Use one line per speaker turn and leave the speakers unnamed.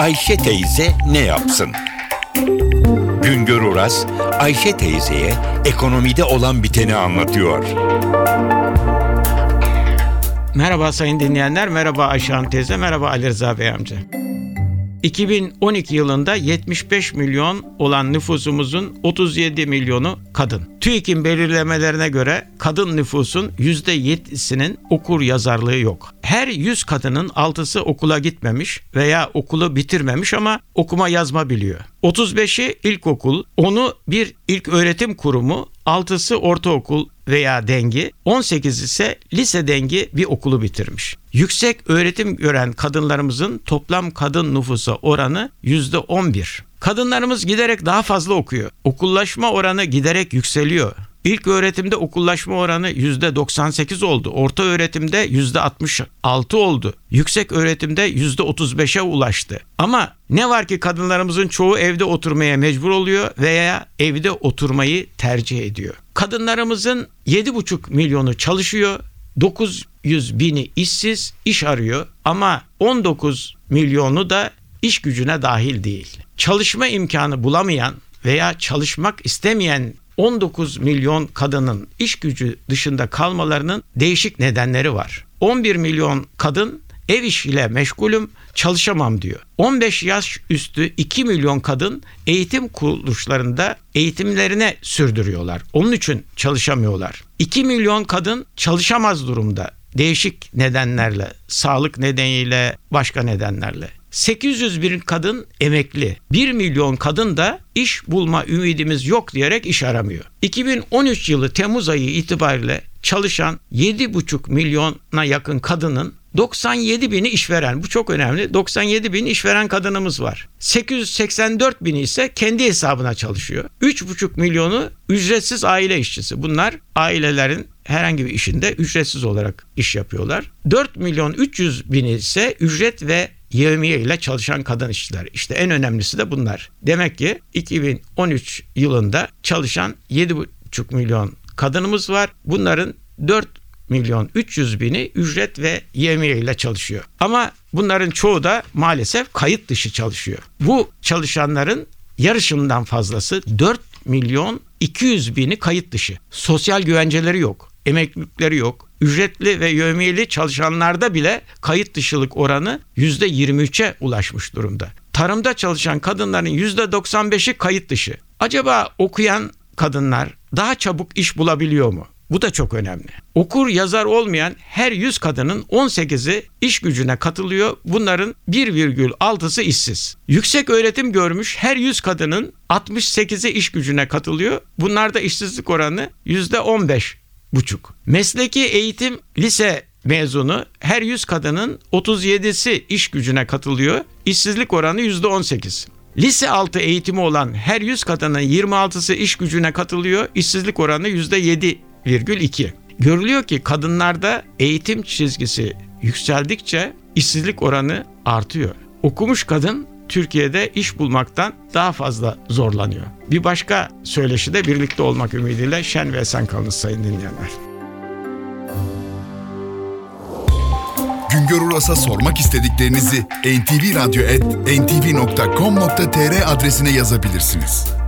Ayşe teyze ne yapsın? Güngör Oras, Ayşe teyzeye ekonomide olan biteni anlatıyor.
Merhaba sayın dinleyenler, merhaba Ayşe Hanım teyze, merhaba Ali Rıza Bey amca. 2012 yılında 75 milyon olan nüfusumuzun 37 milyonu kadın. TÜİK'in belirlemelerine göre kadın nüfusun %7'sinin okur yazarlığı yok. Her 100 kadının 6'sı okula gitmemiş veya okulu bitirmemiş ama okuma yazma biliyor. 35'i ilkokul, 10'u bir ilk öğretim kurumu, 6'sı ortaokul veya dengi, 18 ise lise dengi bir okulu bitirmiş. Yüksek öğretim gören kadınlarımızın toplam kadın nüfusa oranı %11. Kadınlarımız giderek daha fazla okuyor. Okullaşma oranı giderek yükseliyor. İlk öğretimde okullaşma oranı %98 oldu. Orta öğretimde %66 oldu. Yüksek öğretimde %35'e ulaştı. Ama ne var ki kadınlarımızın çoğu evde oturmaya mecbur oluyor veya evde oturmayı tercih ediyor. Kadınlarımızın 7,5 milyonu çalışıyor. 900 bini işsiz, iş arıyor ama 19 milyonu da iş gücüne dahil değil. Çalışma imkanı bulamayan veya çalışmak istemeyen 19 milyon kadının iş gücü dışında kalmalarının değişik nedenleri var. 11 milyon kadın ev işiyle meşgulüm, çalışamam diyor. 15 yaş üstü 2 milyon kadın eğitim kuruluşlarında eğitimlerine sürdürüyorlar. Onun için çalışamıyorlar. 2 milyon kadın çalışamaz durumda. Değişik nedenlerle, sağlık nedeniyle, başka nedenlerle. 800 bin kadın emekli. 1 milyon kadın da iş bulma ümidimiz yok diyerek iş aramıyor. 2013 yılı Temmuz ayı itibariyle çalışan 7,5 milyona yakın kadının 97 bini işveren. Bu çok önemli. 97 bin işveren kadınımız var. 884 bini ise kendi hesabına çalışıyor. 3,5 milyonu ücretsiz aile işçisi. Bunlar ailelerin herhangi bir işinde ücretsiz olarak iş yapıyorlar. 4 milyon 300 bini ise ücret ve yevmiye ile çalışan kadın işçiler. İşte en önemlisi de bunlar. Demek ki 2013 yılında çalışan 7,5 milyon kadınımız var. Bunların 4 milyon 300 bini ücret ve yevmiye ile çalışıyor. Ama bunların çoğu da maalesef kayıt dışı çalışıyor. Bu çalışanların yarışından fazlası 4 milyon 200 bini kayıt dışı. Sosyal güvenceleri yok, emeklilikleri yok. Ücretli ve yevmiyeli çalışanlarda bile kayıt dışılık oranı %23'e ulaşmış durumda. Tarımda çalışan kadınların %95'i kayıt dışı. Acaba okuyan kadınlar daha çabuk iş bulabiliyor mu? Bu da çok önemli. Okur yazar olmayan her 100 kadının 18'i iş gücüne katılıyor. Bunların 1,6'sı işsiz. Yüksek öğretim görmüş her 100 kadının 68'i iş gücüne katılıyor. Bunlarda işsizlik oranı %15 buçuk. Mesleki eğitim lise mezunu her 100 kadının 37'si iş gücüne katılıyor. İşsizlik oranı %18. Lise altı eğitimi olan her 100 kadının 26'sı iş gücüne katılıyor. İşsizlik oranı %7,2. Görülüyor ki kadınlarda eğitim çizgisi yükseldikçe işsizlik oranı artıyor. Okumuş kadın Türkiye'de iş bulmaktan daha fazla zorlanıyor. Bir başka söyleşi de birlikte olmak ümidiyle şen ve esen kalınız sayın dinleyenler.
Güngör Uras'a sormak istediklerinizi ntvradio.com.tr adresine yazabilirsiniz.